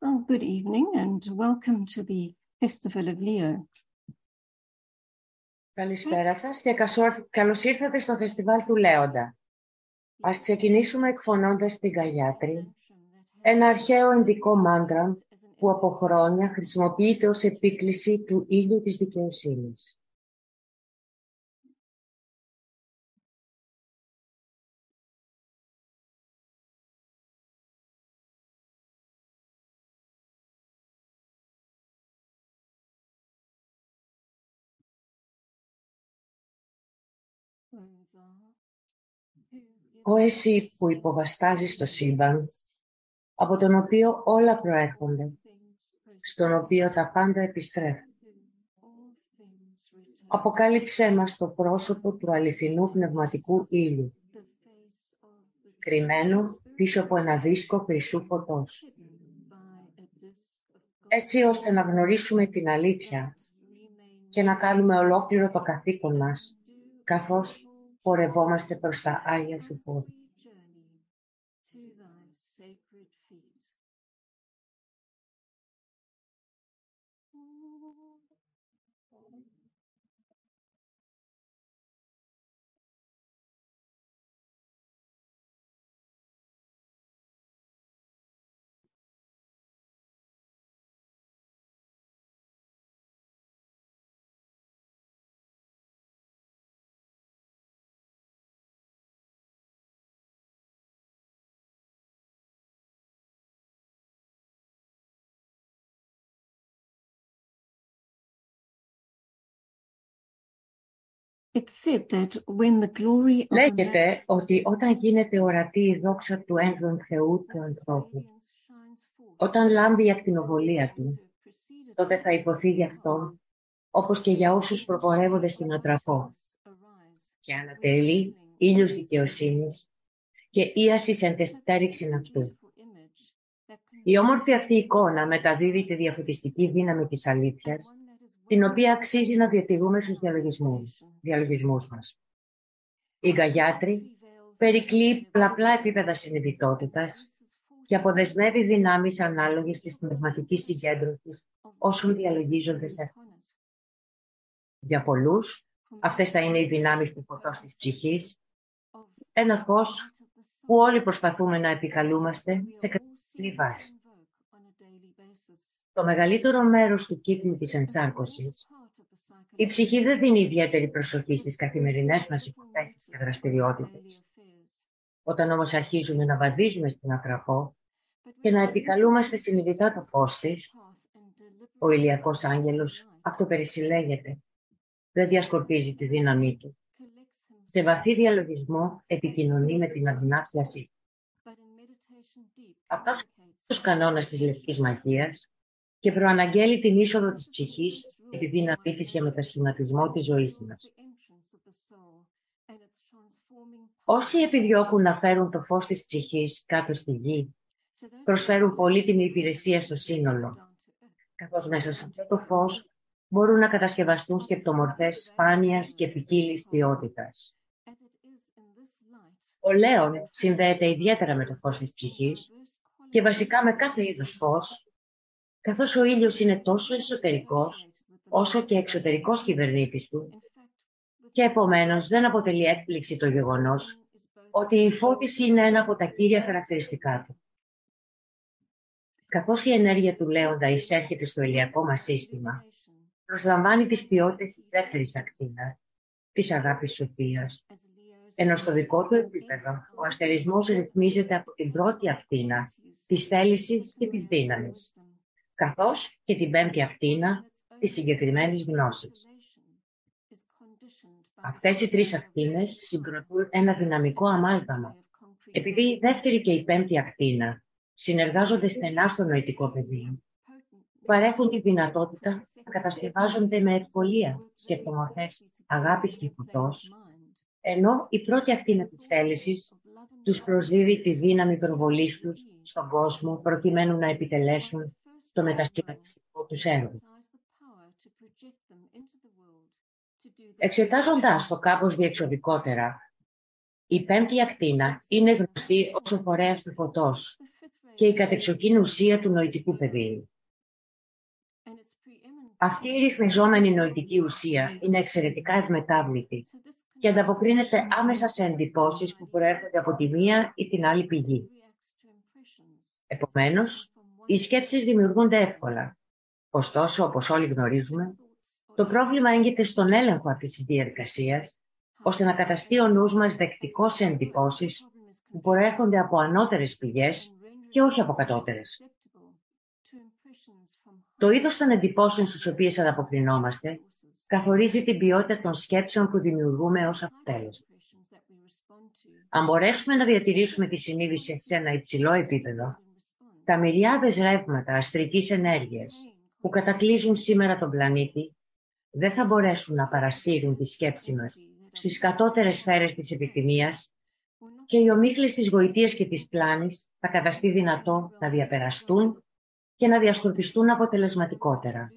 Well, good evening and welcome to the Festival of Leo. Καλησπέρα σας και καλώς ήρθατε στο φεστιβάλ του Λέοντα. Ας ξεκινήσουμε εκφωνώντας την Καγιάτρη, ένα αρχαίο ενδικό μάντρα που από χρόνια χρησιμοποιείται ως επίκληση του ήλιου της δικαιοσύνης. Ω εσύ που υποβαστάζεις το σύμπαν, από τον οποίο όλα προέρχονται, στον οποίο τα πάντα επιστρέφουν. Αποκάλυψέ μας το πρόσωπο του αληθινού πνευματικού ήλιου, κρυμμένο πίσω από ένα δίσκο χρυσού φωτός. Έτσι ώστε να γνωρίσουμε την αλήθεια και να κάνουμε ολόκληρο το καθήκον μας καθώς πορευόμαστε προς τα Άγια Σου πόδια. Λέγεται ότι όταν γίνεται ορατή η δόξα του ένδον Θεού του ανθρώπου, όταν λάμπει η ακτινοβολία του, τότε θα υποθεί για αυτόν, όπως και για όσους προπορεύονται στην ατραπό, και ανατελεί ήλιος δικαιοσύνης και ίασης εν τεστέριξην αυτού. Η όμορφη αυτή εικόνα μεταδίδει τη διαφωτιστική δύναμη της αλήθειας την οποία αξίζει να διατηρούμε στους διαλογισμούς, διαλογισμούς μας. Η Γκαγιάτρη περικλεί πολλαπλά επίπεδα συνειδητότητας και αποδεσμεύει δυνάμεις ανάλογες της πνευματικής συγκέντρωσης όσων διαλογίζονται σε Για πολλούς, αυτές θα είναι οι δυνάμεις του φωτός της ψυχής, ένα φως που όλοι προσπαθούμε να επικαλούμαστε σε καθημερινή βάση. Το μεγαλύτερο μέρος του κύκλου της ενσάρκωσης, η ψυχή δεν δίνει ιδιαίτερη προσοχή στις καθημερινές μας υποθέσεις και δραστηριότητες. Όταν όμως αρχίζουμε να βαδίζουμε στην ατραπό και να επικαλούμαστε συνειδητά το φως της, ο ηλιακός άγγελος αυτοπερισυλλέγεται, δεν διασκορπίζει τη δύναμή του. Σε βαθύ διαλογισμό επικοινωνεί με την αδυνάτιασή Αυτός ο κανόνας της λευκής μαγείας και προαναγγέλει την είσοδο της ψυχής και τη δύναμή της για μετασχηματισμό της ζωής μας. Όσοι επιδιώκουν να φέρουν το φως της ψυχής κάτω στη γη, προσφέρουν πολύτιμη υπηρεσία στο σύνολο, καθώς μέσα σε αυτό το φως μπορούν να κατασκευαστούν σκεπτομορφές σπάνιας και ποικίλης ποιότητας. Ο Λέων συνδέεται ιδιαίτερα με το φως της ψυχής και βασικά με κάθε είδος φως καθώς ο ήλιος είναι τόσο εσωτερικός όσο και εξωτερικός κυβερνήτης του και επομένως δεν αποτελεί έκπληξη το γεγονός ότι η φώτιση είναι ένα από τα κύρια χαρακτηριστικά του. Καθώς η ενέργεια του Λέοντα εισέρχεται στο ηλιακό μας σύστημα, προσλαμβάνει τις ποιότητες της δεύτερης ακτίνας, της αγάπης σοφίας, ενώ στο δικό του επίπεδο ο αστερισμός ρυθμίζεται από την πρώτη ακτίνα, της θέλησης και της δύναμης καθώς και την πέμπτη αυτήνα της συγκεκριμένης γνώσης. Αυτές οι τρεις ακτίνες συγκροτούν ένα δυναμικό αμάλγαμα, επειδή η δεύτερη και η πέμπτη ακτίνα συνεργάζονται στενά στο νοητικό πεδίο, παρέχουν τη δυνατότητα να κατασκευάζονται με ευκολία σκεπτομορφές αγάπης και φωτός, ενώ η πρώτη ακτίνα της θέλησης τους προσδίδει τη δύναμη προβολής τους στον κόσμο προκειμένου να επιτελέσουν το μετασχηματιστικό τους έργο. Εξετάζοντας το κάπως διεξοδικότερα, η πέμπτη ακτίνα είναι γνωστή ως ο φορέας του φωτός και η κατεξοχήν ουσία του νοητικού πεδίου. Αυτή η ρυθμιζόμενη νοητική ουσία είναι εξαιρετικά ευμετάβλητη και ανταποκρίνεται άμεσα σε εντυπώσεις που προέρχονται από τη μία ή την άλλη πηγή. Επομένως, οι σκέψεις δημιουργούνται εύκολα. Ωστόσο, όπως όλοι γνωρίζουμε, το πρόβλημα έγκυται στον έλεγχο αυτής της διαδικασίας, ώστε να καταστεί ο νους μας δεκτικός σε εντυπώσεις που προέρχονται από ανώτερες πηγές και όχι από κατώτερες. Το είδος των εντυπώσεων στις οποίες ανταποκρινόμαστε καθορίζει την ποιότητα των σκέψεων που δημιουργούμε ως αποτέλεσμα. Αν μπορέσουμε να διατηρήσουμε τη συνείδηση σε ένα υψηλό επίπεδο, τα μυριάδες ρεύματα αστρικής ενέργειας που κατακλείζουν σήμερα τον πλανήτη δεν θα μπορέσουν να παρασύρουν τη σκέψη μας στις κατώτερες σφαίρες της επιθυμίας και οι ομίχλες της γοητείας και της πλάνης θα καταστεί δυνατό να διαπεραστούν και να διασκορπιστούν αποτελεσματικότερα.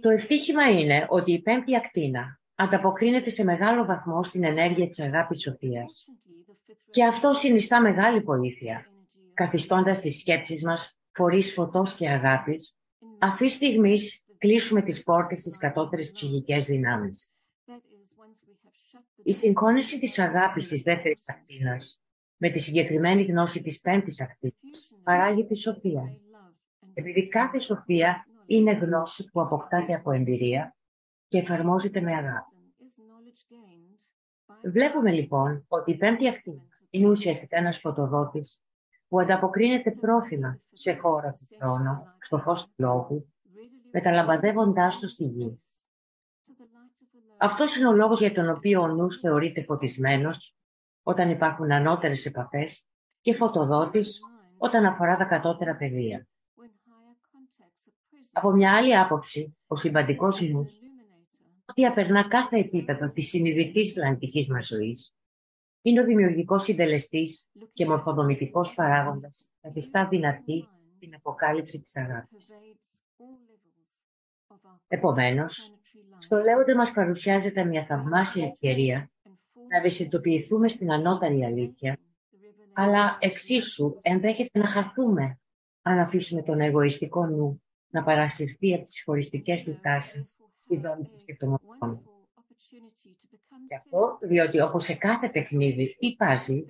Το ευτύχημα είναι ότι η πέμπτη ακτίνα ανταποκρίνεται σε μεγάλο βαθμό στην ενέργεια της αγάπης σοφίας. Και αυτό συνιστά μεγάλη βοήθεια, καθιστώντας τις σκέψεις μας φορείς φωτός και αγάπης, αυτή στιγμή κλείσουμε τις πόρτες της κατώτερης ψυχικές δυνάμεις. Η συγχώνευση της αγάπης της δεύτερης ακτίνας με τη συγκεκριμένη γνώση της πέμπτης ακτίνας παράγει τη σοφία. Επειδή κάθε σοφία είναι γνώση που αποκτάται από εμπειρία και εφαρμόζεται με αγάπη. Βλέπουμε λοιπόν ότι η πέμπτη ακτίνα είναι ουσιαστικά ένας φωτοδότης που ανταποκρίνεται πρόθυμα σε χώρα του χρόνο, στο φως του λόγου, μεταλαμπαδεύοντάς το στη γη. Αυτός είναι ο λόγος για τον οποίο ο νους θεωρείται φωτισμένος όταν υπάρχουν ανώτερες επαφές και φωτοδότης όταν αφορά τα κατώτερα πεδία. Από μια άλλη άποψη, ο συμπαντικός νους διαπερνά κάθε επίπεδο της συνειδητής λαντικής μας ζωής. Είναι ο δημιουργικός συντελεστής και μορφοδομητικός παράγοντας, καθιστά δυνατή την αποκάλυψη της αγάπης. Επομένως, στο Λέοντε μας παρουσιάζεται μια θαυμάσια ευκαιρία να ευαισθητοποιηθούμε στην ανώταρη αλήθεια, αλλά εξίσου ενδέχεται να χαθούμε αν αφήσουμε τον εγωιστικό νου να παρασυρθεί από τις χωριστικές του τάσεις στη δόμηση σκεπτομορφών. Γι' αυτό, διότι όπως σε κάθε παιχνίδι ή πάζι,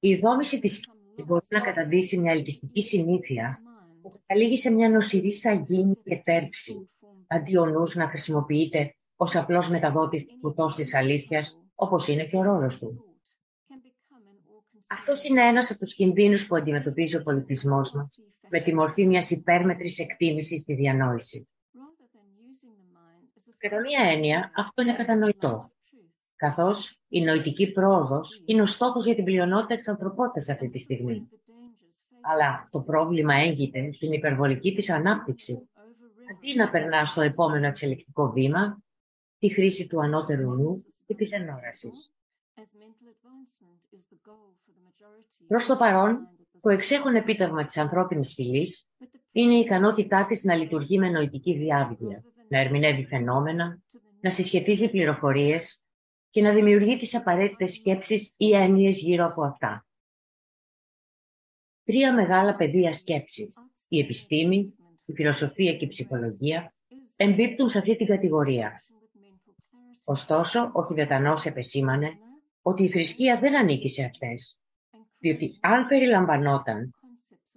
η δόμηση της σκέψης μπορεί να καταδύσει μια ελκυστική συνήθεια που καταλήγει σε μια νοσηρή σαγίνη και τέρψη, αντί ο νους να χρησιμοποιείται ως απλός μεταδότης του της αλήθειας, όπως είναι και ο ρόλος του. Αυτός είναι ένας από τους κινδύνους που αντιμετωπίζει ο πολιτισμός μας, με τη μορφή μιας υπέρμετρης εκτίμησης στη διανόηση. Κατά μία έννοια, αυτό είναι κατανοητό, καθώς η νοητική πρόοδος είναι ο στόχος για την πλειονότητα της ανθρωπότητας αυτή τη στιγμή. Αλλά το πρόβλημα έγκυται στην υπερβολική της ανάπτυξη, αντί να περνάς στο επόμενο εξελικτικό βήμα, τη χρήση του ανώτερου νου και της ενόρασης. Προς το παρόν, το εξέχον επίτευγμα της ανθρώπινης φυλής είναι η ικανότητά της να λειτουργεί με νοητική διάβγεια, να ερμηνεύει φαινόμενα, να συσχετίζει πληροφορίες και να δημιουργεί τις απαραίτητες σκέψεις ή έννοιες γύρω από αυτά. Τρία μεγάλα πεδία σκέψης, η επιστήμη, η φιλοσοφία και η ψυχολογία, εμπίπτουν σε αυτή την κατηγορία. Ωστόσο, ο Θηβετανός επεσήμανε ότι η θρησκεία δεν ανήκει σε αυτές, διότι αν περιλαμβανόταν,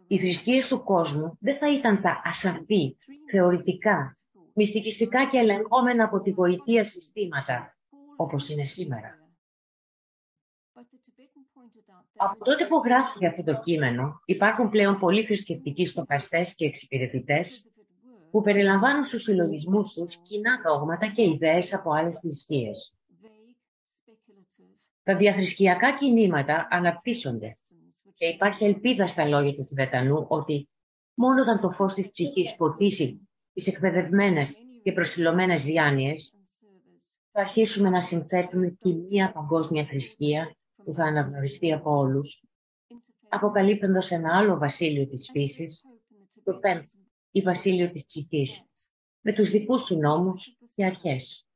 οι θρησκείες του κόσμου δεν θα ήταν τα ασαφή, θεωρητικά, μυστικιστικά και ελεγχόμενα από τη γοητεία συστήματα, όπως είναι σήμερα. Από τότε που γράφει αυτό το κείμενο, υπάρχουν πλέον πολλοί θρησκευτικοί στοχαστές και εξυπηρετητές που περιλαμβάνουν στους συλλογισμούς τους κοινά δόγματα και ιδέες από άλλες θρησκείες. Τα διαθρησκειακά κινήματα αναπτύσσονται και υπάρχει ελπίδα στα λόγια του Τιβετανού ότι μόνο όταν το φως της ψυχής ποτίσει τις εκπαιδευμένες και προσιλωμένες διάνοιες, θα αρχίσουμε να συνθέτουμε τη μία παγκόσμια θρησκεία που θα αναγνωριστεί από όλους, αποκαλύπτοντας ένα άλλο βασίλειο της φύσης, το πέμπτο, η βασίλειο της ψυχής, με τους δικούς του νόμους και αρχές.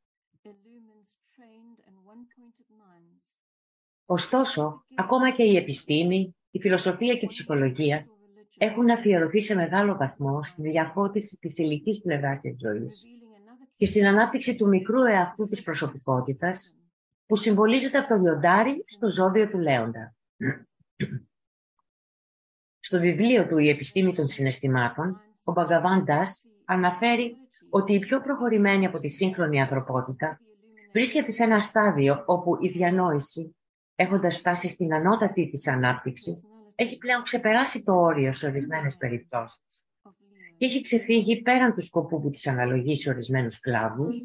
Ωστόσο, ακόμα και η επιστήμη, η φιλοσοφία και η ψυχολογία έχουν αφιερωθεί σε μεγάλο βαθμό στη διαφώτιση της ηλικής πλευράς της ζωής και στην ανάπτυξη του μικρού εαυτού της προσωπικότητας που συμβολίζεται από το λιοντάρι στο ζώδιο του Λέοντα. Στο βιβλίο του «Η επιστήμη των συναισθημάτων», ο Μπαγκαβάν αναφέρει ότι η πιο προχωρημένη από τη σύγχρονη ανθρωπότητα βρίσκεται σε ένα στάδιο όπου η διανόηση, έχοντας φτάσει στην ανώτατη της ανάπτυξη, έχει πλέον ξεπεράσει το όριο σε ορισμένες περιπτώσεις. Και έχει ξεφύγει πέραν του σκοπού που της αναλογεί σε ορισμένους κλάδους,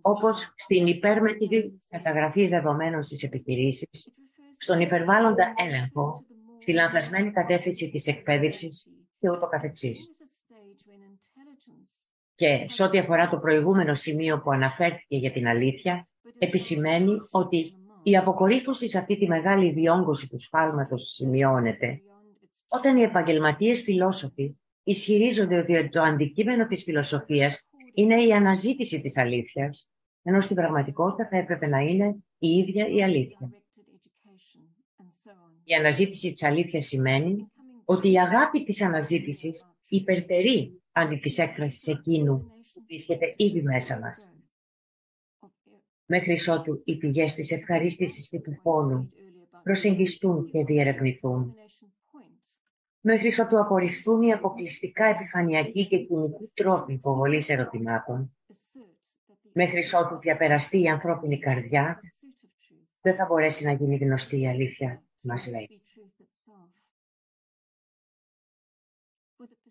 όπως στην υπέρμετρη καταγραφή δεδομένων στις επιχειρήσεις, στον υπερβάλλοντα έλεγχο, στη λανθασμένη κατεύθυνση της εκπαίδευσης και ούτω καθεξής. Και σε ό,τι αφορά το προηγούμενο σημείο που αναφέρθηκε για την αλήθεια, επισημαίνει ότι η αποκορύφωση σε αυτή τη μεγάλη διόγκωση του σφάλματος σημειώνεται όταν οι επαγγελματίες φιλόσοφοι ισχυρίζονται ότι το αντικείμενο της φιλοσοφίας είναι η αναζήτηση της αλήθειας, ενώ στην πραγματικότητα θα έπρεπε να είναι η ίδια η αλήθεια. Η αναζήτηση της αλήθειας σημαίνει ότι η αγάπη της αναζήτησης υπερτερεί αντί της έκφρασης εκείνου που βρίσκεται ήδη μέσα μας. Μέχρι ότου οι πηγές της ευχαρίστησης και του πόνου προσεγγιστούν και διερευνηθούν. Μέχρι ότου απορριφθούν οι αποκλειστικά επιφανειακοί και κοινικοί τρόποι υποβολής ερωτημάτων. Μέχρι ότου διαπεραστεί η ανθρώπινη καρδιά, δεν θα μπορέσει να γίνει γνωστή η αλήθεια, μας λέει.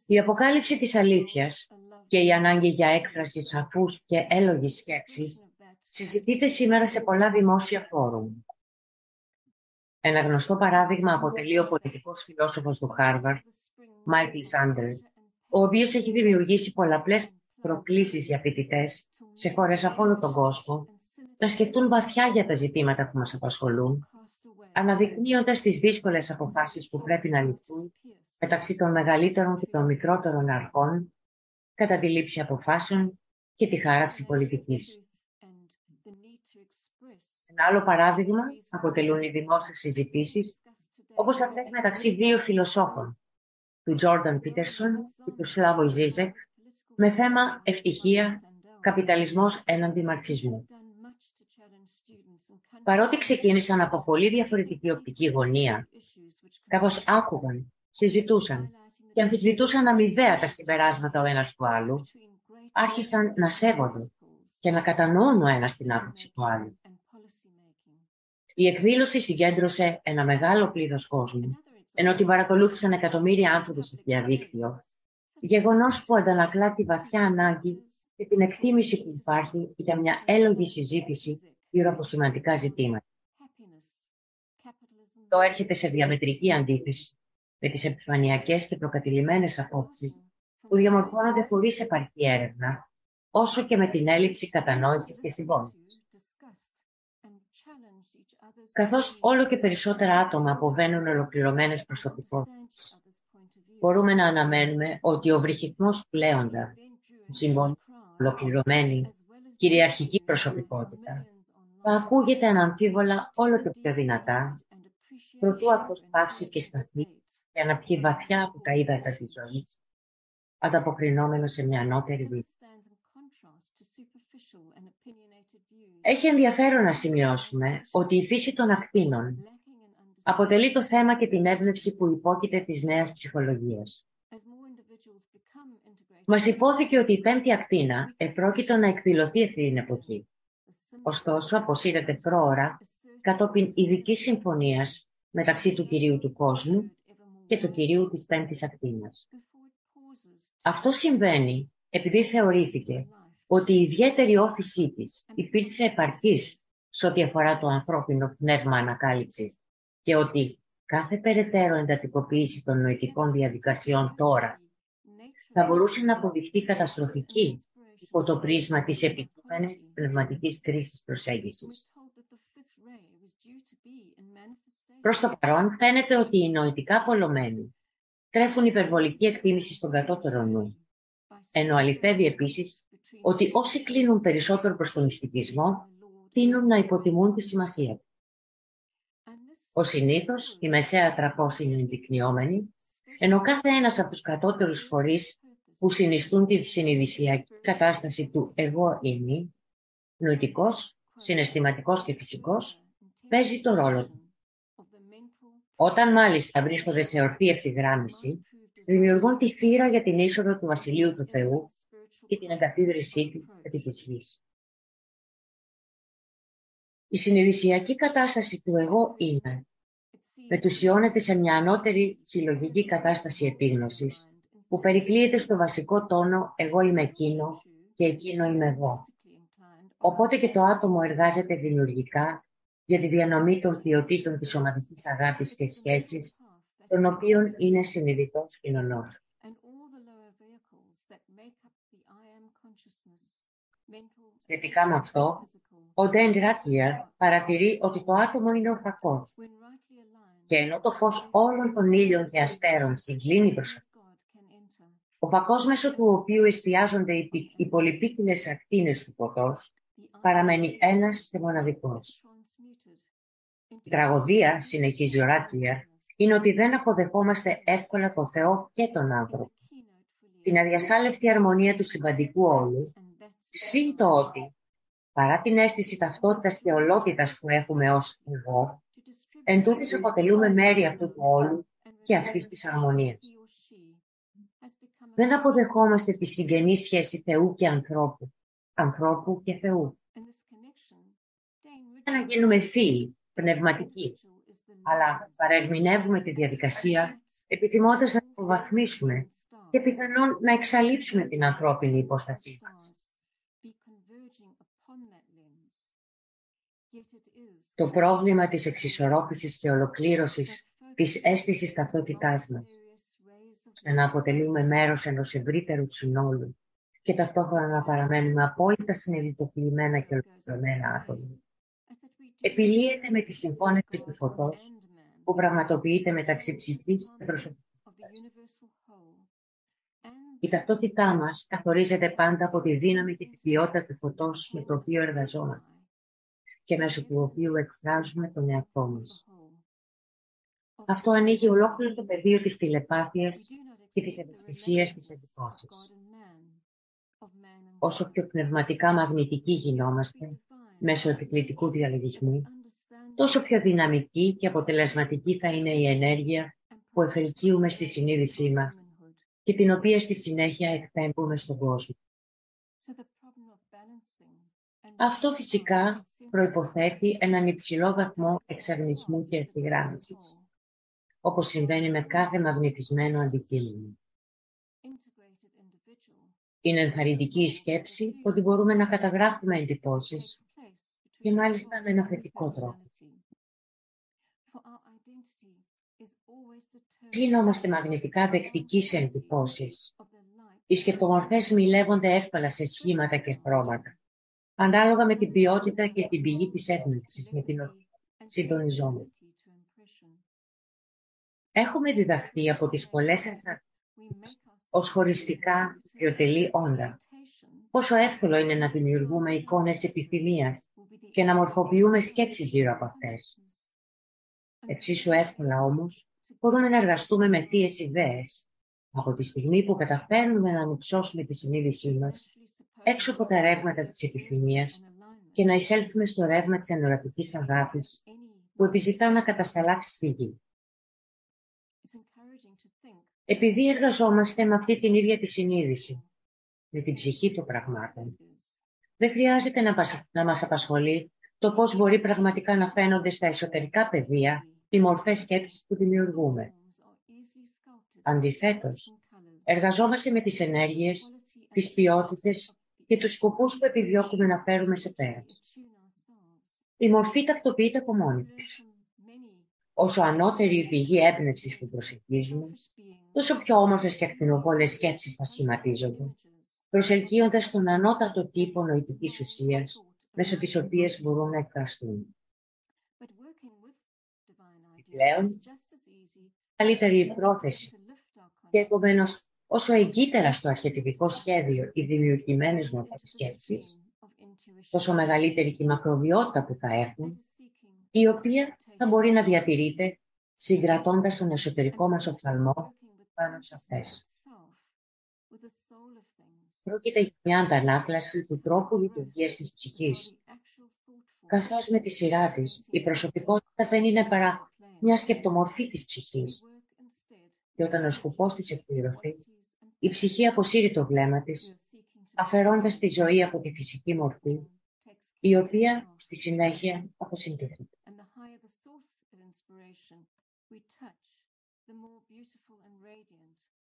Η αποκάλυψη της αλήθειας και η ανάγκη για έκφραση σαφούς και έλογης σκέψης συζητείται σήμερα σε πολλά δημόσια φόρουμ. Ένα γνωστό παράδειγμα αποτελεί ο πολιτικός φιλόσοφος του Χάρβαρντ, Μάικλ Σαντέλ, ο οποίος έχει δημιουργήσει πολλαπλές προκλήσεις για φοιτητές σε χώρες από όλο τον κόσμο να σκεφτούν βαθιά για τα ζητήματα που μας απασχολούν, αναδεικνύοντας τις δύσκολες αποφάσεις που πρέπει να ληφθούν μεταξύ των μεγαλύτερων και των μικρότερων αρχών κατά τη λήψη αποφάσεων και τη χάραξη πολιτικής. Ένα άλλο παράδειγμα αποτελούν οι δημόσιες συζητήσεις, όπως αυτές μεταξύ δύο φιλοσόφων, του Τζόρνταν Πίτερσον και του Σλάβο Ζίζεκ, με θέμα ευτυχία, καπιταλισμός έναντι μαρξισμού. Παρότι ξεκίνησαν από πολύ διαφορετική οπτική γωνία, καθώς άκουγαν συζητούσαν και αμφισβητούσαν αμοιβαία τα συμπεράσματα ο ένας του άλλου, άρχισαν να σέβονται και να κατανοούν ο ένας την άποψη του άλλου. Η εκδήλωση συγκέντρωσε ένα μεγάλο πλήθος κόσμου, ενώ την παρακολούθησαν εκατομμύρια άνθρωποι στο διαδίκτυο, γεγονός που αντανακλά τη βαθιά ανάγκη και την εκτίμηση που υπάρχει για μια έλογη συζήτηση γύρω από σημαντικά ζητήματα. Το έρχεται σε διαμετρική αντίθεση με τις επιφανειακές και προκατηλημένες απόψεις που διαμορφώνονται χωρίς επαρκή έρευνα, όσο και με την έλλειψη κατανόησης και συμπόνησης. Καθώς όλο και περισσότερα άτομα αποβαίνουν ολοκληρωμένες προσωπικότητες, μπορούμε να αναμένουμε ότι ο βρυχυθμός πλέοντα, που συμβολή ολοκληρωμένη, κυριαρχική προσωπικότητα, θα ακούγεται αναμφίβολα όλο και πιο δυνατά, προτού αποσπάσει και σταθεί και να πιει βαθιά από τα ύδατα της ζωής, ανταποκρινόμενο σε μια ανώτερη βήση. Έχει ενδιαφέρον να σημειώσουμε ότι η φύση των ακτίνων αποτελεί το θέμα και την έμπνευση που υπόκειται της νέας ψυχολογίας. Μας υπόθηκε ότι η πέμπτη ακτίνα επρόκειτο να εκδηλωθεί αυτή την εποχή. Ωστόσο, αποσύρεται πρόωρα κατόπιν ειδικής συμφωνίας μεταξύ του Κυρίου του Κόσμου και του κυρίου της πέμπτης ακτίνας. Αυτό συμβαίνει επειδή θεωρήθηκε ότι η ιδιαίτερη όθησή της υπήρξε επαρκής σε ό,τι αφορά το ανθρώπινο πνεύμα ανακάλυψης και ότι κάθε περαιτέρω εντατικοποίηση των νοητικών διαδικασιών τώρα θα μπορούσε να αποδειχθεί καταστροφική υπό το πρίσμα της επιτυχημένης πνευματικής κρίσης προσέγγισης. Προς το παρόν φαίνεται ότι οι νοητικά πολλωμένοι τρέφουν υπερβολική εκτίμηση στον κατώτερο νου, ενώ αληθεύει επίσης ότι όσοι κλείνουν περισσότερο προς τον μυστικισμό τείνουν να υποτιμούν τη σημασία του. Ο συνήθως, η μεσαία τραπός είναι ενδεικνυόμενη, ενώ κάθε ένας από τους κατώτερους φορείς που συνιστούν τη συνειδησιακή κατάσταση του εγώ είμαι, νοητικός, συναισθηματικός και φυσικός, παίζει το ρόλο του. Όταν μάλιστα βρίσκονται σε ορθή ευθυγράμμιση, δημιουργούν τη θύρα για την είσοδο του Βασιλείου του Θεού και την εγκαθίδρυσή του επί της γης. Η συνειδησιακή κατάσταση του εγώ είναι μετουσιώνεται σε μια ανώτερη συλλογική κατάσταση επίγνωσης που περικλείεται στο βασικό τόνο «εγώ είμαι εκείνο» και «εκείνο είμαι εγώ». Οπότε και το άτομο εργάζεται δημιουργικά για τη διανομή των ποιοτήτων της ομαδικής αγάπης και σχέσης, των οποίων είναι συνειδητός κοινωνός. Σχετικά με αυτό, ο Ντέν Ράτιερ παρατηρεί ότι το άτομο είναι ο φακός και ενώ το φως όλων των ήλιων και αστέρων συγκλίνει προς αυτό, ο φακός μέσω του οποίου εστιάζονται οι πολυπίκυλες ακτίνες του φωτός παραμένει ένας και μοναδικός. Η τραγωδία, συνεχίζει ο Ράτιερ, είναι ότι δεν αποδεχόμαστε εύκολα το Θεό και τον άνθρωπο. Την αδιασάλευτη αρμονία του συμπαντικού όλου, συν το ότι, παρά την αίσθηση ταυτότητας και ολότητας που έχουμε ως εγώ, εν τούτης αποτελούμε μέρη αυτού του όλου και αυτής της αρμονίας. Δεν αποδεχόμαστε τη συγγενή σχέση Θεού και ανθρώπου, ανθρώπου και Θεού. Για να γίνουμε φίλοι, πνευματικοί, αλλά παρερμηνεύουμε τη διαδικασία επιθυμώντας να υποβαθμίσουμε και πιθανόν να εξαλείψουμε την ανθρώπινη υπόστασή μας. Το πρόβλημα της εξισορρόπησης και ολοκλήρωσης της αίσθησης ταυτότητάς μας, ώστε να αποτελούμε μέρος ενός ευρύτερου συνόλου και ταυτόχρονα να παραμένουμε απόλυτα συνειδητοποιημένα και ολοκληρωμένα άτομα. Επιλύεται με τη συμφώνηση του φωτός που πραγματοποιείται μεταξύ ψυχής και προσωπικότητας. Η ταυτότητά μας καθορίζεται πάντα από τη δύναμη και την ποιότητα του φωτός με το οποίο εργαζόμαστε και μέσω του οποίου εκφράζουμε τον εαυτό μας. Αυτό ανοίγει ολόκληρο το πεδίο της τηλεπάθειας και της ευαισθησίας της εντυπώσης. Όσο πιο πνευματικά μαγνητικοί γινόμαστε, μέσω επικλητικού διαλογισμού, τόσο πιο δυναμική και αποτελεσματική θα είναι η ενέργεια που εφελκύουμε στη συνείδησή μας και την οποία στη συνέχεια εκπέμπουμε στον κόσμο. Αυτό φυσικά προϋποθέτει έναν υψηλό βαθμό εξαρνισμού και ευθυγράμμισης, όπως συμβαίνει με κάθε μαγνητισμένο αντικείμενο. Είναι ενθαρρυντική η σκέψη ότι μπορούμε να καταγράφουμε εντυπώσεις και μάλιστα με ένα θετικό τρόπο. Γίνομαστε μαγνητικά δεκτικοί σε εντυπώσεις. Οι σκεπτομορφές μιλεύονται εύκολα σε σχήματα και χρώματα ανάλογα με την ποιότητα και την πηγή της έμπνευσης με την οποία συντονιζόμαστε. Έχουμε διδαχθεί από τις πολλές σας ως χωριστικά ποιοτελή όντα. Πόσο εύκολο είναι να δημιουργούμε εικόνες επιθυμίας και να μορφοποιούμε σκέψεις γύρω από αυτές. Εξίσου εύκολα όμως μπορούμε να εργαστούμε με θείες ιδέες από τη στιγμή που καταφέρνουμε να ανυψώσουμε τη συνείδησή μας έξω από τα ρεύματα της επιθυμίας και να εισέλθουμε στο ρεύμα της ενωρατικής αγάπης που επιζητά να κατασταλάξει στη γη. Επειδή εργαζόμαστε με αυτή την ίδια τη συνείδηση, με την ψυχή των πραγμάτων, δεν χρειάζεται να, να μας απασχολεί το πώς μπορεί πραγματικά να φαίνονται στα εσωτερικά πεδία οι μορφές σκέψης που δημιουργούμε. Αντιθέτως, εργαζόμαστε με τις ενέργειες, τις ποιότητες και τους σκοπούς που επιδιώκουμε να φέρουμε σε πέρα. Η μορφή τακτοποιείται από μόνη της. Όσο ανώτερη η πηγή έμπνευσης που προσεγγίζουμε, τόσο πιο όμορφες και ακτινοβόλες σκέψεις θα σχηματίζονται, προσελκύοντας τον ανώτατο τύπο νοητικής ουσίας, μέσω της οποίας μπορούν να εκφραστούν. Επιπλέον, καλύτερη η πρόθεση. και επομένως όσο εγκύτερα στο αρχιετυπικό σχέδιο οι δημιουργημένες μορφές σκέψης, τόσο μεγαλύτερη και η μακροβιότητα που θα έχουν η οποία θα μπορεί να διατηρείται συγκρατώντας τον εσωτερικό μας οφθαλμό πάνω σε αυτές. Πρόκειται για μια αντανάκλαση του τρόπου λειτουργίας της ψυχής, καθώς με τη σειρά της η προσωπικότητα δεν είναι παρά μια σκεπτομορφή της ψυχής και όταν ο σκοπός της εκπληρωθεί, η ψυχή αποσύρει το βλέμμα της, αφαιρώντας τη ζωή από τη φυσική μορφή, η οποία στη συνέχεια αποσυντήθεται.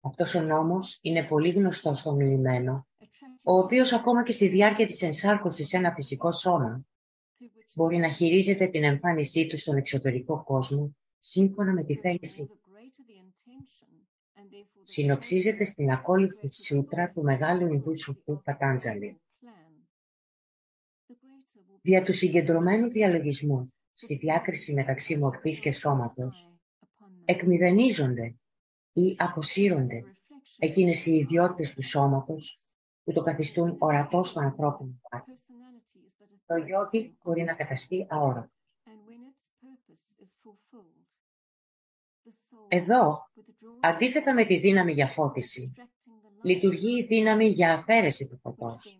Αυτός ο νόμος είναι πολύ γνωστός στο μιλημένο, ο οποίος ακόμα και στη διάρκεια της ενσάρκωσης σε ένα φυσικό σώμα μπορεί να χειρίζεται την εμφάνισή του στον εξωτερικό κόσμο σύμφωνα με τη θέληση. Συνοψίζεται στην ακόλουθη σούτρα του Μεγάλου Ινδού Σουφού Πατάντζαλη. Δια του συγκεντρωμένου διαλογισμού στη διάκριση μεταξύ μορφής και σώματος, εκμηδενίζονται ή αποσύρονται εκείνες οι ιδιότητες του σώματος που το καθιστούν ορατός στο ανθρώπινο πάθη. Το γιόγκι μπορεί να καταστεί αόρατο. Εδώ, αντίθετα με τη δύναμη για φώτιση, λειτουργεί η δύναμη για αφαίρεση του φωτός,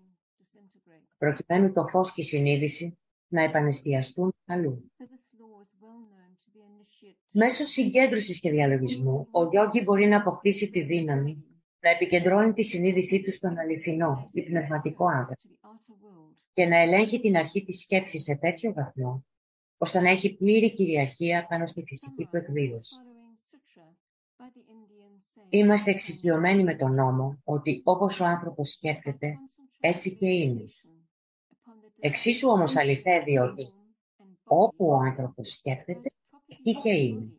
προκειμένου το φως και η συνείδηση να επανεστιαστούν αλλού. Μέσω συγκέντρωσης και διαλογισμού, ο γιόγκι μπορεί να αποκτήσει τη δύναμη να επικεντρώνει τη συνείδησή του στον αληθινό ή πνευματικό άνθρωπο και να ελέγχει την αρχή της σκέψης σε τέτοιο βαθμό, ώστε να έχει πλήρη κυριαρχία πάνω στη φυσική του εκδήλωση. Είμαστε εξοικειωμένοι με τον νόμο ότι όπως ο άνθρωπος σκέφτεται, έτσι και είναι. Εξίσου όμως αληθεύει ότι όπου ο άνθρωπος σκέφτεται, εκεί και είναι.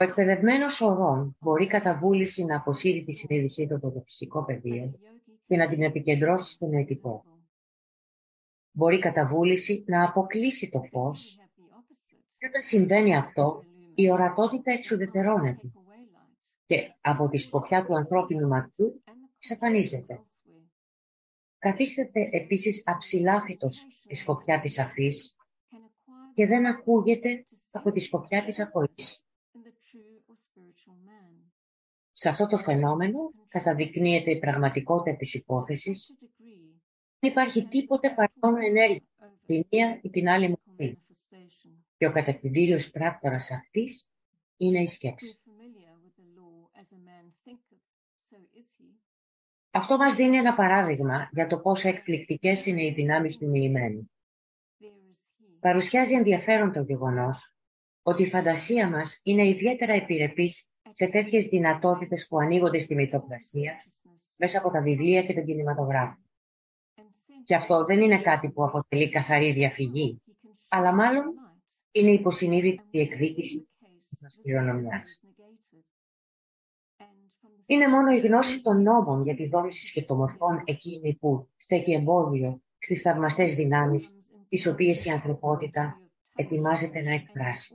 Ο εκπαιδευμένος ορών μπορεί κατά βούληση να αποσύρει τη συνείδησή του από το φυσικό πεδίο και να την επικεντρώσει στο νοητικό. Μπορεί κατά βούληση να αποκλείσει το φως και όταν συμβαίνει αυτό η ορατότητα εξουδετερώνεται και από τη σκοπιά του ανθρώπινου ματιού εξαφανίζεται. Καθίσταται επίσης αψηλάφιτος η σκοπιά της αφής και δεν ακούγεται από τη σκοπιά της ακοής. Σε αυτό το φαινόμενο καταδεικνύεται η πραγματικότητα της υπόθεσης. Δεν υπάρχει τίποτε παρόν ενέργεια, τη μία ή την άλλη μορφή. Και ο κατακτηδίριος πράκτορας αυτής είναι η σκέψη. Αυτό μας δίνει ένα παράδειγμα για το πόσο εκπληκτικές είναι οι δυνάμεις του μοιημένου. Παρουσιάζει ενδιαφέρον το γεγονός ότι η φαντασία μας είναι ιδιαίτερα επιρρεπής σε τέτοιες δυνατότητες που ανοίγονται στη μυθοπλασία μέσα από τα βιβλία και τον κινηματογράφο. Και αυτό δεν είναι κάτι που αποτελεί καθαρή διαφυγή, αλλά μάλλον είναι υποσυνείδητη εκδίκηση της κληρονομιάς. Είναι μόνο η γνώση των νόμων για τη δόμηση σκεπτομορφών εκείνη που στέκει εμπόδιο στις θαυμαστές δυνάμεις τις οποίες η ανθρωπότητα ετοιμάζεται να εκφράσει.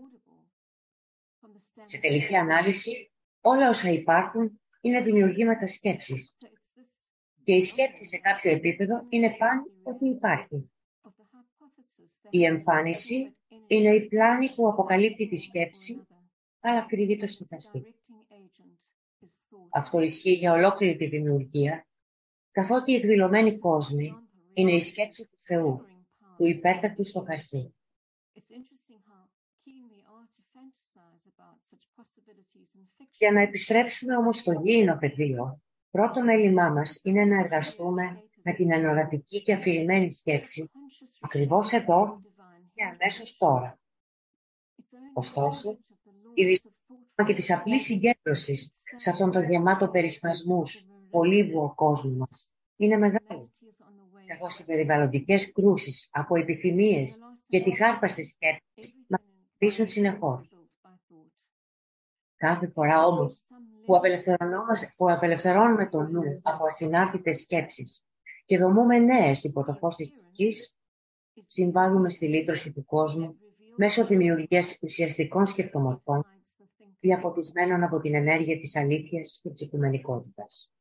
Σε τελική ανάλυση, όλα όσα υπάρχουν είναι δημιουργήματα σκέψης. Και η σκέψη σε κάποιο επίπεδο είναι πάνω ότι υπάρχει. Η εμφάνιση είναι η πλάνη που αποκαλύπτει τη σκέψη, αλλά κρύβει το στοιχαστή. Αυτό ισχύει για ολόκληρη τη δημιουργία, καθότι οι εκδηλωμένοι κόσμοι είναι η σκέψη του Θεού, του υπέρτατου στοχαστή. Για να επιστρέψουμε όμως στο γήινο πεδίο, πρώτο μέλημά μας είναι να εργαστούμε με την ενορατική και αφηρημένη σκέψη ακριβώς εδώ και αμέσως τώρα. Ωστόσο, η δυσκολία και της απλής συγκέντρωσης σε αυτόν τον γεμάτο περισπασμούς πολύβουο κόσμο μας είναι μεγάλη. Καθώς οι περιβαλλοντικές κρούσεις από επιθυμίες και τη χάρπαστη σκέψη μας πείσουν συνεχώς. Κάθε φορά όμως που, που απελευθερώνουμε το νου από ασυνάρτητες σκέψεις και δομούμε νέες υπό το φως της ψυχής, συμβάλλουμε στη λύτρωση του κόσμου μέσω δημιουργίας ουσιαστικών σκεπτομορφών διαφωτισμένων από την ενέργεια της αλήθειας και της οικουμενικότητας.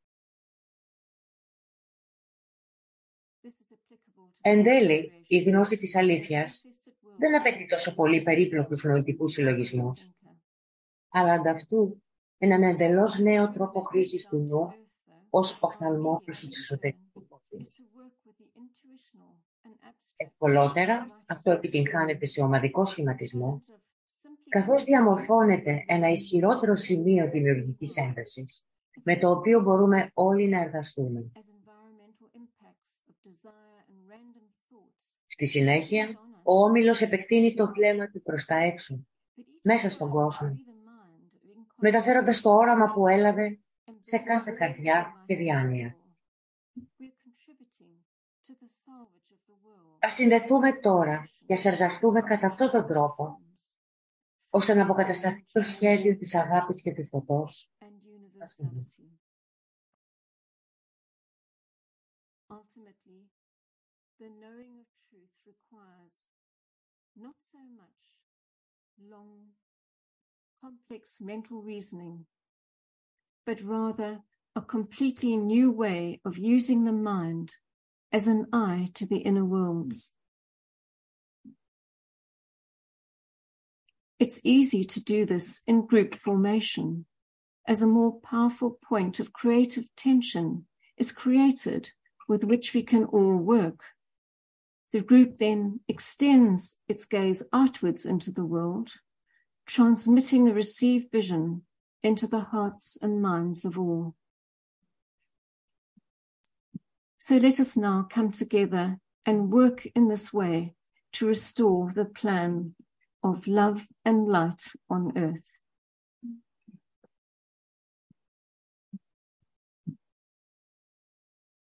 Εν τέλει, η γνώση της αλήθειας δεν απαιτεί τόσο πολύ περίπλοκους νοητικούς συλλογισμούς, αλλά ανταυτού έναν εντελώς νέο τρόπο χρήσης του νου ως οφθαλμό προς τους εσωτερικούς Ευκολότερα, αυτό επιτυγχάνεται σε ομαδικό σχηματισμό, καθώς διαμορφώνεται ένα ισχυρότερο σημείο δημιουργικής έντασης, με το οποίο μπορούμε όλοι να εργαστούμε. Στη συνέχεια, ο Όμιλος επεκτείνει το βλέμμα του προς τα έξω, μέσα στον κόσμο, μεταφέροντας το όραμα που έλαβε σε κάθε καρδιά και διάνοια. Ας συνδεθούμε τώρα και ας εργαστούμε κατά αυτόν τον τρόπο, ώστε να αποκατασταθεί το σχέδιο της αγάπης και του φωτός. Ultimately, the knowing of truth requires not so much long, complex mental reasoning, but rather a completely new way of using the mind as an eye to the inner worlds. It's easy to do this in group formation, as a more powerful point of creative tension is created with which we can all work. The group then extends its gaze outwards into the world, transmitting the received vision into the hearts and minds of all. So let us now come together and work in this way to restore the plan of love and light on earth.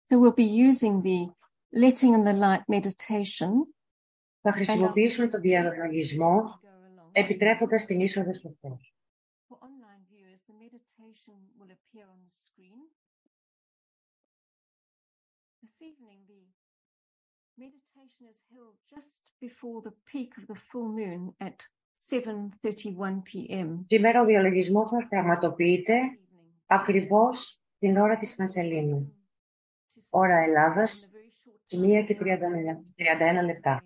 So we'll be using the letting in the light meditation. Θα χρησιμοποιήσουμε το διαλογισμό επιτρέποντας την είσοδο στο φως. For online viewers, the meditation will appear on the screen. This evening, the meditation is held just before the peak of the full moon at 7.31 p.m. Σήμερα ο διαλογισμός μας πραγματοποιείται ακριβώς την ώρα της Πανσελίνου. Ώρα Ελλάδας, 1 και 31 λεπτά.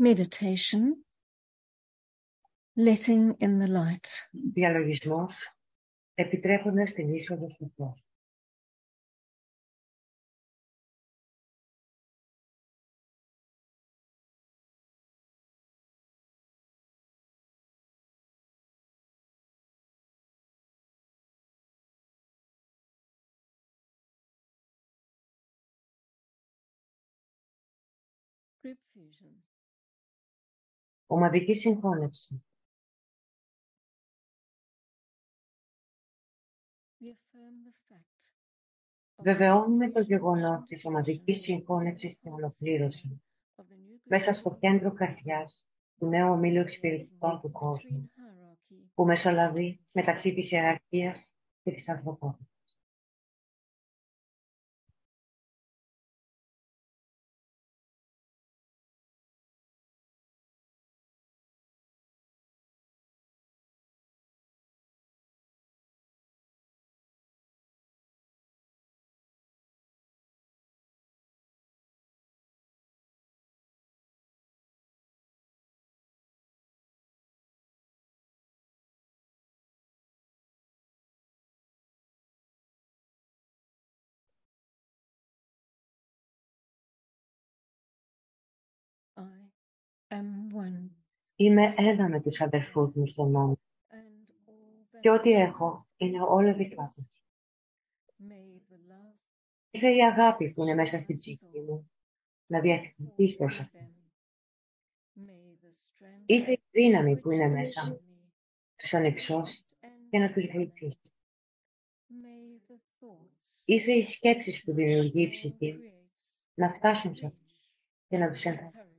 Meditation, letting in the light. Διαλογισμός, επιτρέποντας την είσοδο στο φως. Group fusion. Ομαδική συγχώνευση. Βεβαιώνουμε το γεγονός της ομαδικής συγχώνευσης και ολοκλήρωση μέσα στο κέντρο καρδιάς του νέου ομίλου εξυπηρετητών του κόσμου που μεσολαβεί μεταξύ της ιεραρχίας και της ανθρωπότητας. Είμαι ένα με τους αδερφούς μου στον νόμο και ό,τι έχω είναι όλα δικά τους. Ήρθε η αγάπη που είναι μέσα στην ψυχή μου να διαθετηθείς προς αυτή. Ήρθε η δύναμη που είναι μέσα μου τους ανεξώσει και να τους βοηθήσεις. Ήρθε οι σκέψεις που δημιουργεί η ψυχή να φτάσουν σε αυτό και να τους ενθαρρύνουν.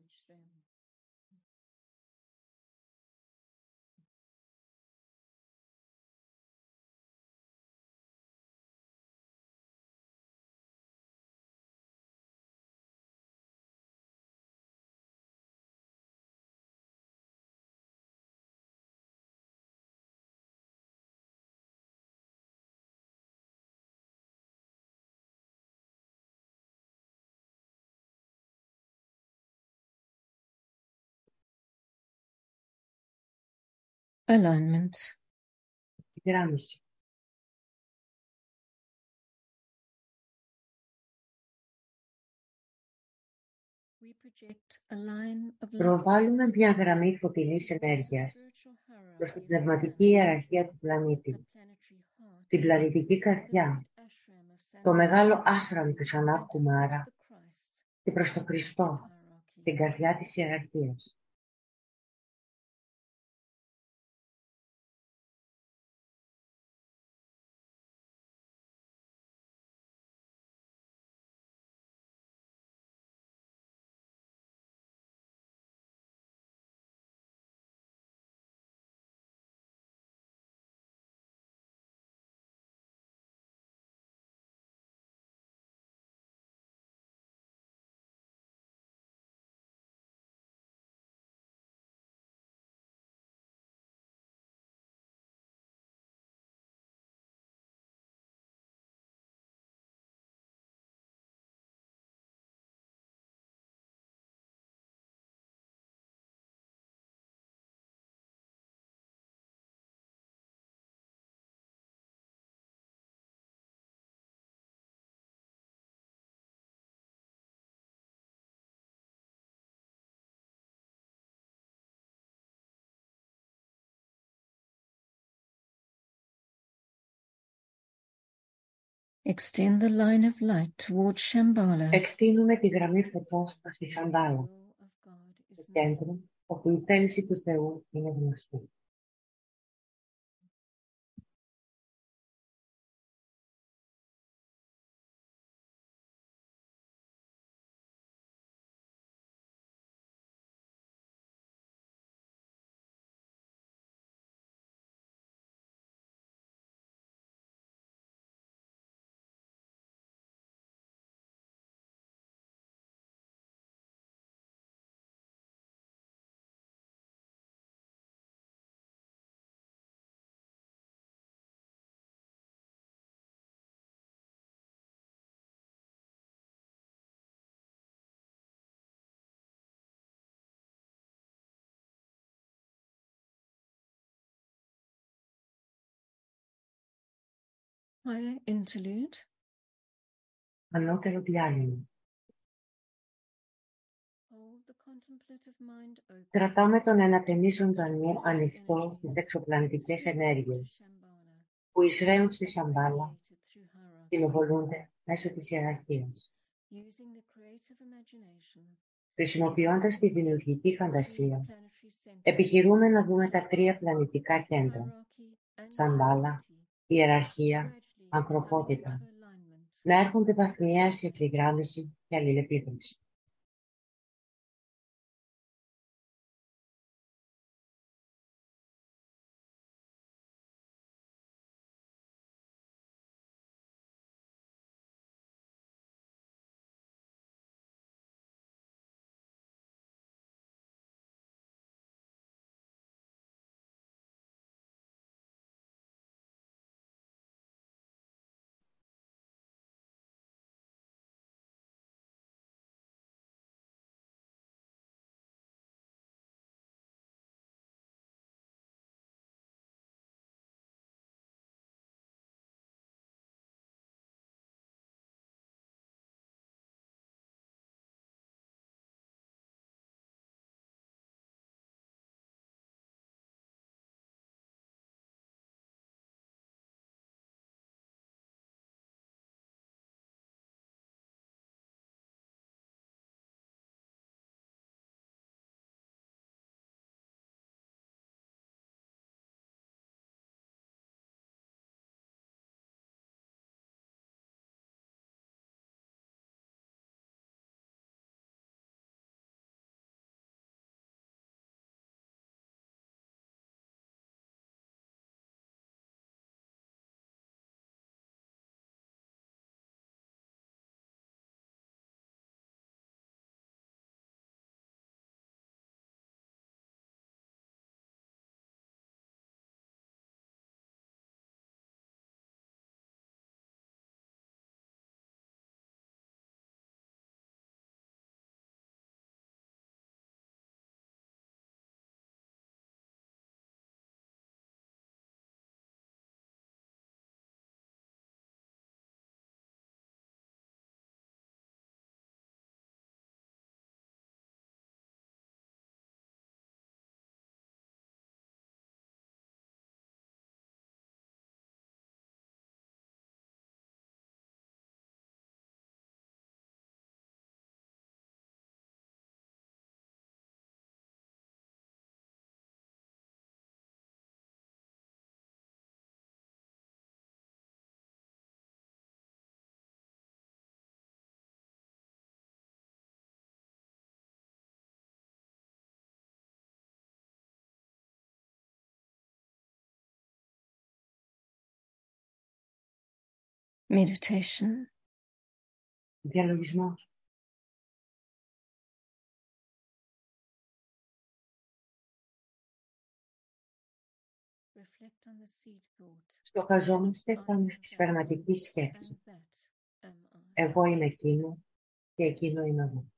Alignment. Γράμμιση. Προβάλλουμε μια γραμμή φωτεινής ενέργειας προς την πνευματική ιεραρχία του πλανήτη, την πλανητική καρδιά, το μεγάλο άσραμ του Σανάκ Κουμάρα και προς τον Χριστό, την καρδιά της ιεραρχίας. Extend the line of light towards Shambhala. Εκτείνουμε τη γραμμή φωτός προς τη Σαντάλα, στο κέντρο, όπου η θέληση του Θεού είναι γνωστή. Interlude. Ανώτερο διάλειμμα. Hold the contemplative mind open. Κρατάμε τον ενατενίζοντα νου ανοιχτό στις εξωπλανητικές ενέργειες Shambhala, που εισραίουν στη Σαμπάλα created through hierarchy, και μεβολούνται μέσω της ιεραρχίας. using the creative imagination. Χρησιμοποιώντας τη δημιουργική three φαντασία, planetary centers, επιχειρούμε να δούμε τα τρία πλανητικά κέντρα, hierarchy and Σαμπάλα, unity, ιεραρχία, gradually ανθρωπότητα, coming into alignment. να έρχονται βαθμιαία σε ευθυγράμμιση και αλληλεπίδραση. Meditation. Διαλογισμός. Στοχαζόμαστε πάνω στη σφαιρματική σκέψη. Εγώ είμαι εκείνο και εκείνο είμαι εγώ.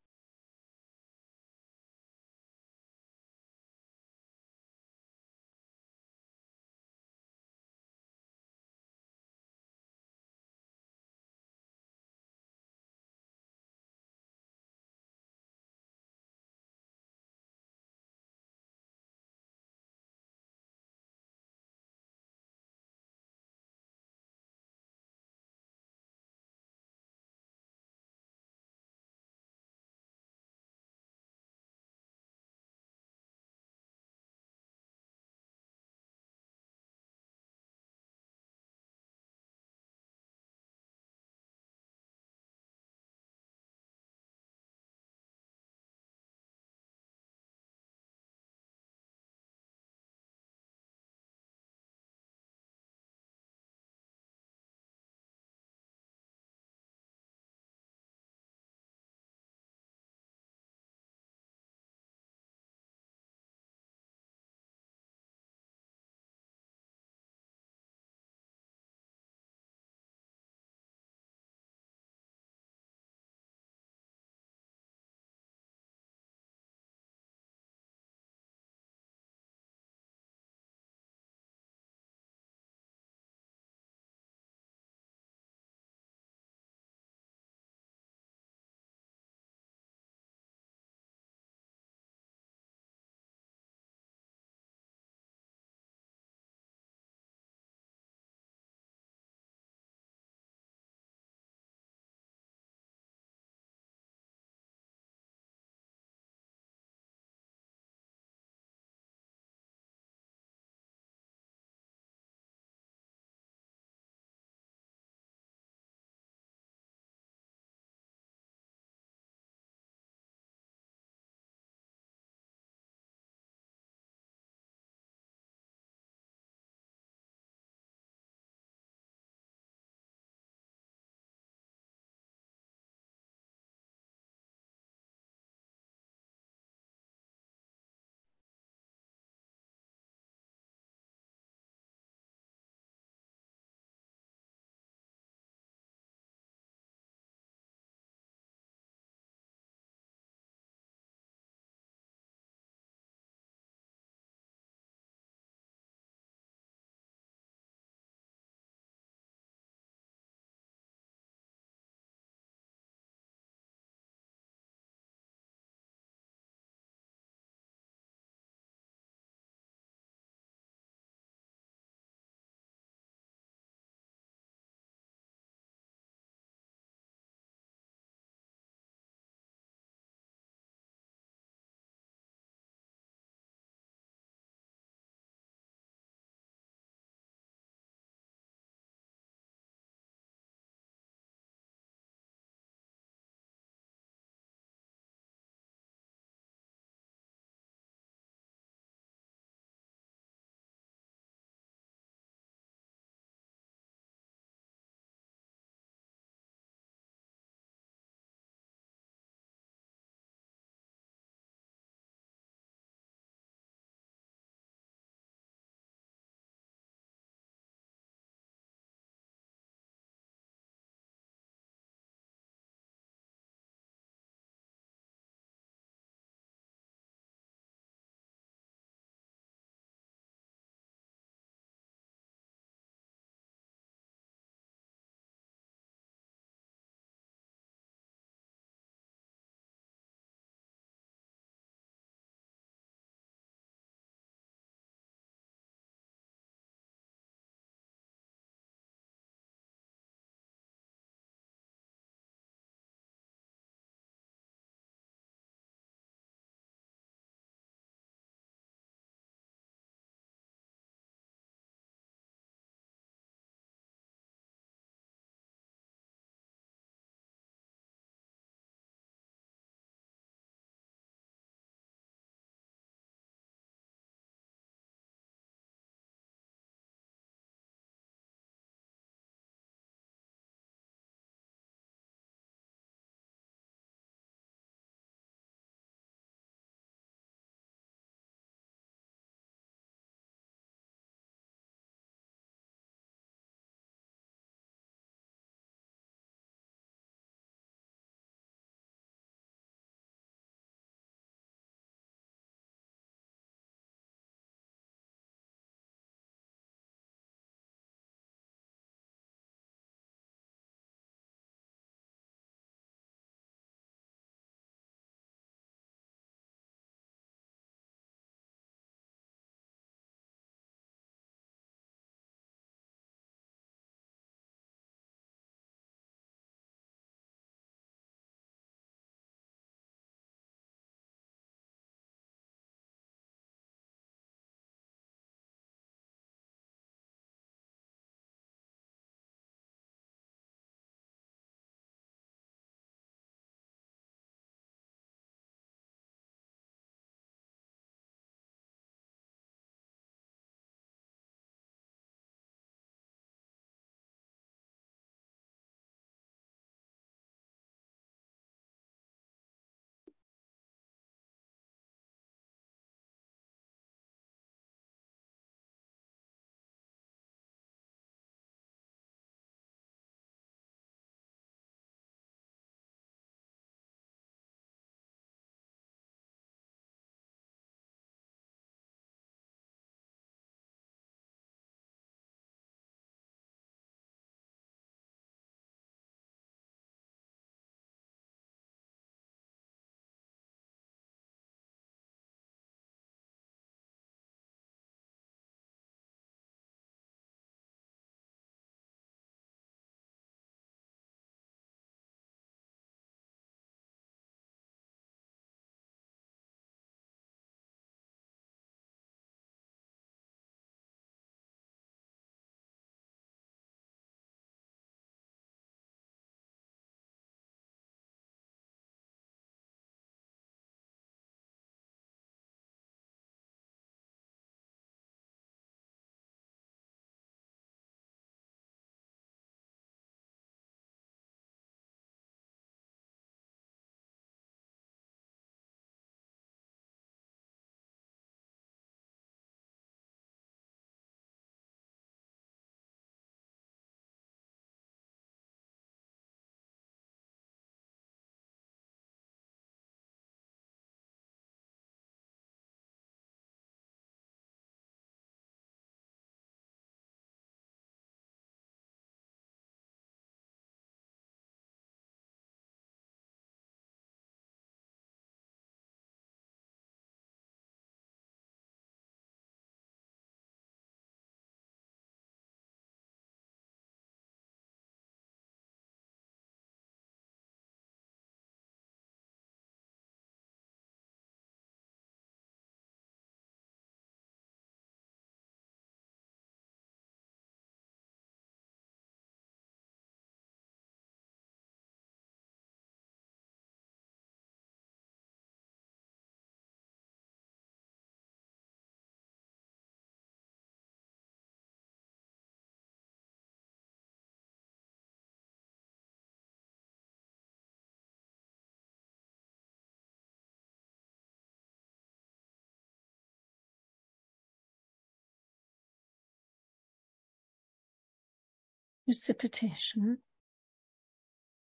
Precipitation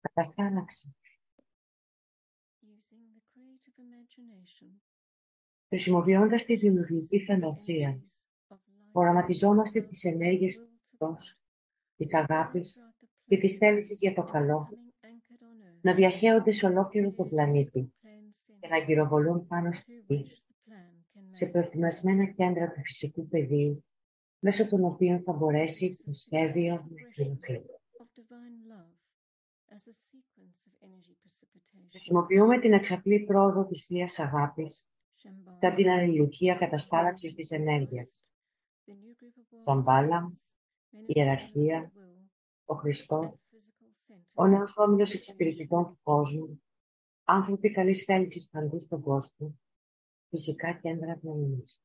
καταστάλαξη. using the creative imagination. Χρησιμοποιώντας τη δημιουργική φαντασία, οραματιζόμαστε τις ενέργειες του Θεός, της αγάπης και της θέλησης για το καλό, να διαχέονται σε ολόκληρο τον πλανήτη και να γυροβολούν πάνω στη γη, σε προετοιμασμένα κέντρα του φυσικού πεδίου, μέσω των οποίων θα μπορέσει το σχέδιο να εκπληρωθεί. Χρησιμοποιούμε την εξαπλή πρόοδο της Θείας Αγάπης σαν την αλληλουχία καταστάλαξης της ενέργειας. Σαμπάλα, η ιεραρχία, ο Χριστός, ο νέος όμιλος εξυπηρετητών του κόσμου, άνθρωποι καλής θέλησης παντού στον κόσμο, φυσικά κέντρα πνευμονής.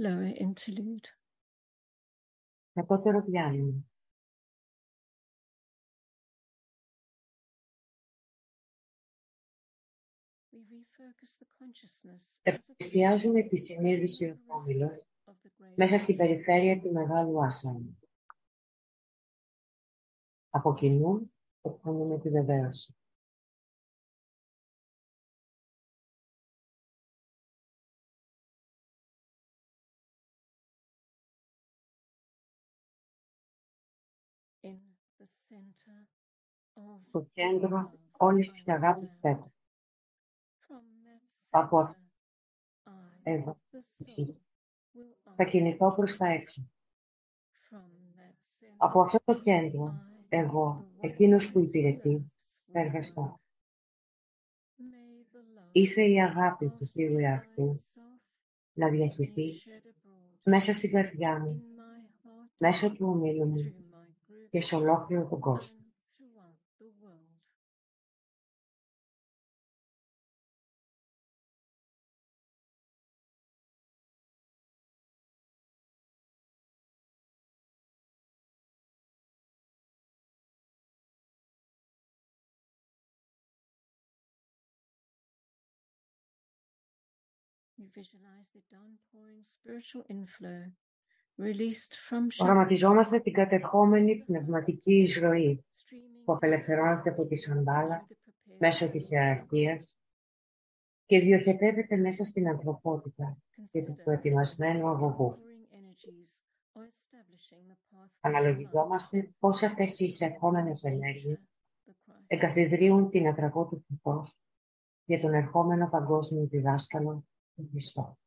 Lower interlude. Κατώτερο διάλειμμα. We refocus the consciousness Εστιάζουμε τη συνείδηση ο όμιλος of the great μέσα στην περιφέρεια του Μεγάλου Άσανου. Από κοινού εκφωνούμε τη βεβαίωση. The center of Στο κέντρο love όλης της I αγάπης stand. θέτω. From that Από center, I, Εδώ, the εσύ. soul, will Θα I, κινηθώ προς τα έξω. from that center, Από αυτό το κέντρο, I, εγώ, the one εκείνος που who υπηρετεί, serves, θα will εργαστώ. work. May the love Ήθε η αγάπη of του the Θείου divine εαυτού self να be διαχυθεί shed abroad μέσα στην καρδιά in μου, my heart, μέσω του ομίλου μου through my group, και σε ολόκληρο τον and κόσμο. throughout the world. We visualize the downpouring spiritual inflow released from Shabbat, Οραματιζόμαστε την κατερχόμενη πνευματική εισρωή streaming που απελευθερώνεται από τη σαντάλα through the prepared μέσω της ιεραρχίας και διοχετεύεται μέσα στην ανθρωπότητα και του Consider προετοιμασμένου these αγωγού. outpouring energies are establishing the pathway of light Αναλογιζόμαστε πώς αυτές οι εισερχόμενες to ενέργειες the Christ. εγκαθιδρύουν την ατραγό του φωτός για τον ερχόμενο παγκόσμιο διδάσκαλο, τον Χριστό.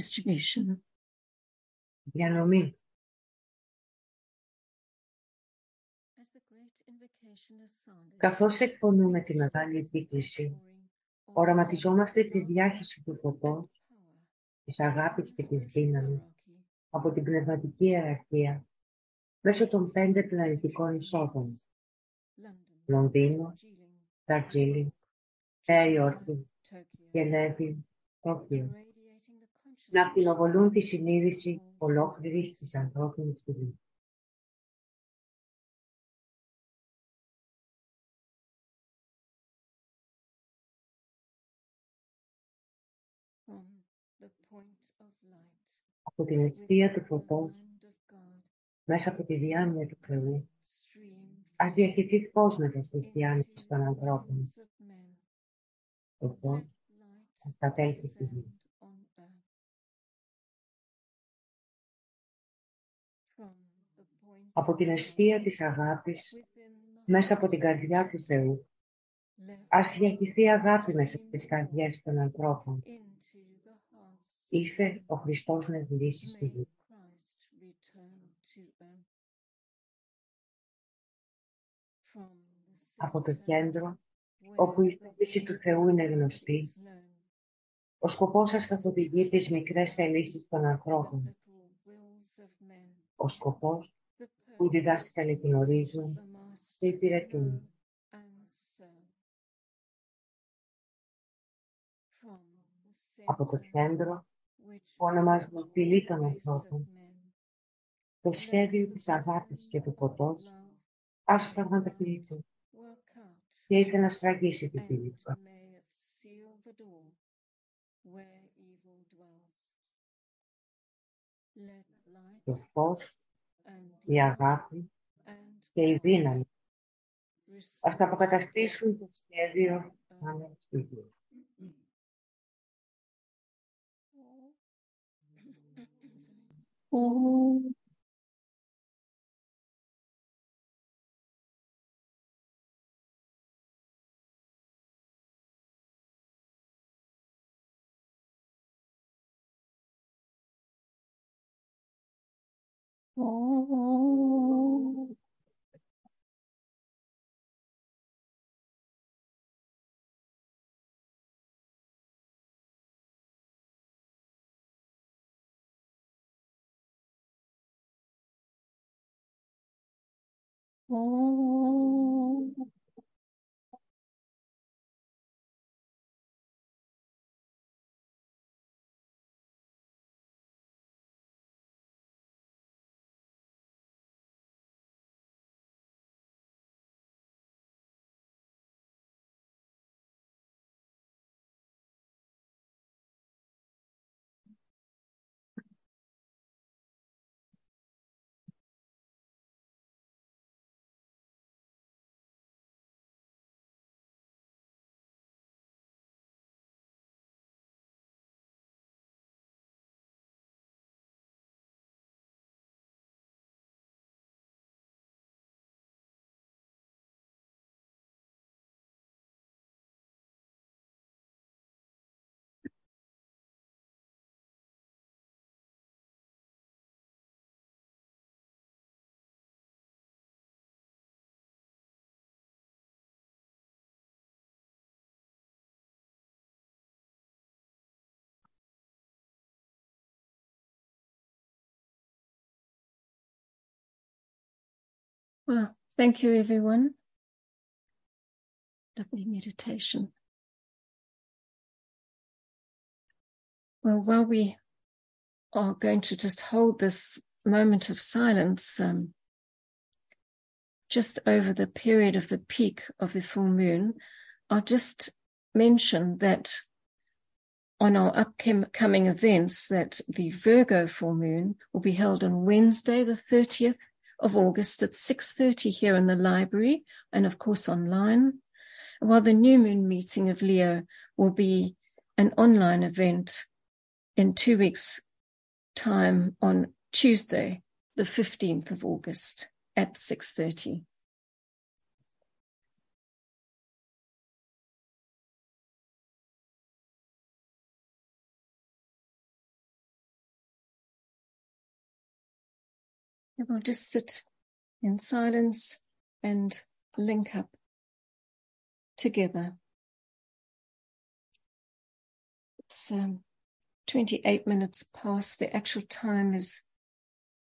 Distribution. Διανομή. Καθώς εκπονούμε τη Μεγάλη Επίκληση, οραματιζόμαστε τη διάχυση του φωτός, της αγάπης και της δύναμης από την πνευματική ιεραρχία μέσω των πέντε πλανητικών εισόδων. Λονδίνο, Ταρτζίλι, Νέα Υόρκη, Γενέβη, Τόκιο. Να ακτινοβολούν τη συνείδηση ολόκληρης της ανθρώπινης φυλής. Από την αιστεία του φωτός, μέσα από τη διάνοια του Θεού, ας διαχειριστείς φως μέσα στις διάνοιες των ανθρώπων. Το φως θα κατέλθει στη γη. Από την αιστεία της αγάπης, μέσα από την καρδιά του Θεού, ας διαχειριστεί αγάπη μέσα στις καρδιές των ανθρώπων. Ήρθε ο Χριστός να δουλήσει στη γη. Από το κέντρο, όπου η θέληση του Θεού είναι γνωστή, ο σκοπός σας καθοδηγεί τις μικρές θελήσεις των ανθρώπων. Ο σκοπός που οι διδάσκαλοι γνωρίζουν και υπηρετούν. Από το κέντρο, που ονομάζουμε φυλή των ανθρώπων, το σχέδιο της αγάπης και του φωτός, ας πραγματοποιηθεί και ήθελε να σφραγίσει τη φυλή του. Το φως, η αγάπη και η δύναμη. ας τα αποκαταστήσουν το σχέδιο πάνω στη γη. 哦。Well, thank you, everyone. Lovely meditation. Well, while we are going to just hold this moment of silence um, just over the period of the peak of the full moon, I'll just mention that on our upcoming events that the Virgo full moon will be held on Wednesday, the 30th of August at 6.30 here in the library and of course online, while the new moon meeting of Leo will be an online event in two weeks time on Tuesday, the 15th of August at 6.30. And we'll just sit in silence and link up together. It's um, 28 minutes past. The actual time is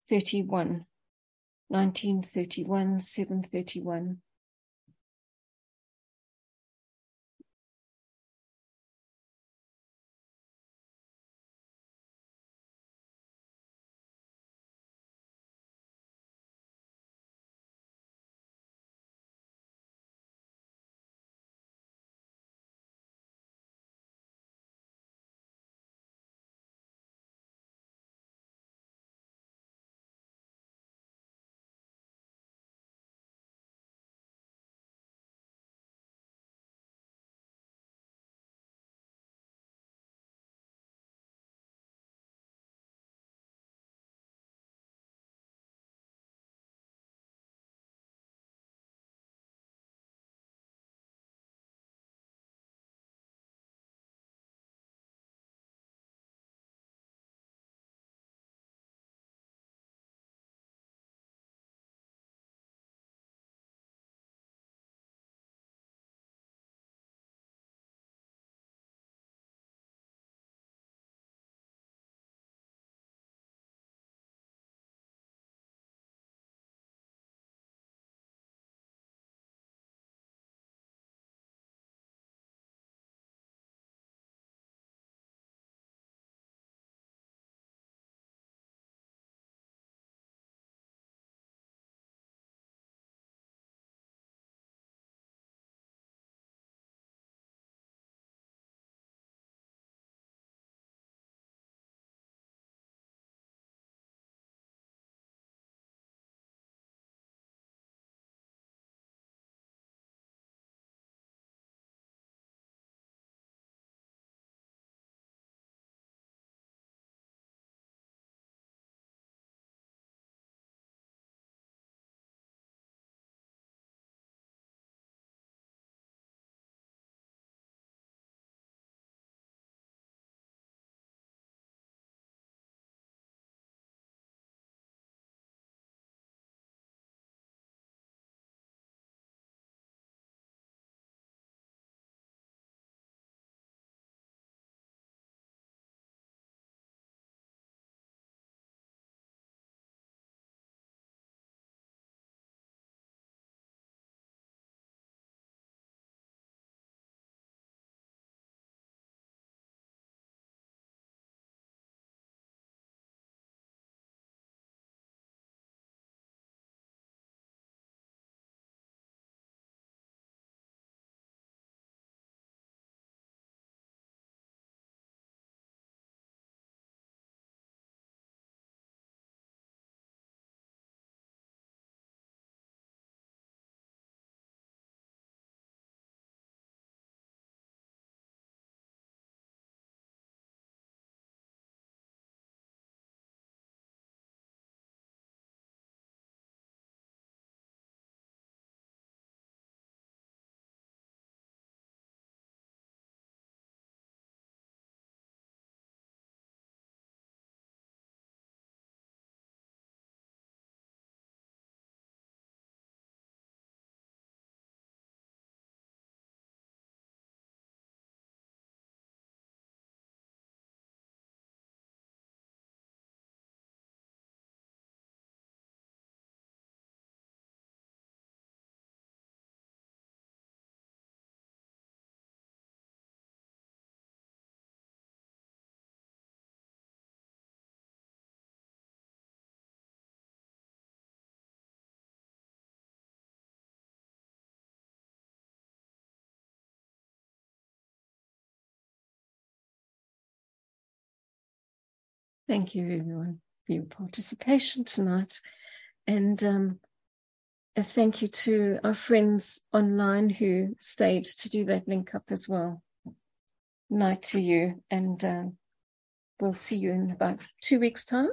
31, 1931, 731. Thank you, everyone, for your participation tonight. And um, a thank you to our friends online who stayed to do that link up as well. Night to you, and um, we'll see you in about two weeks' time.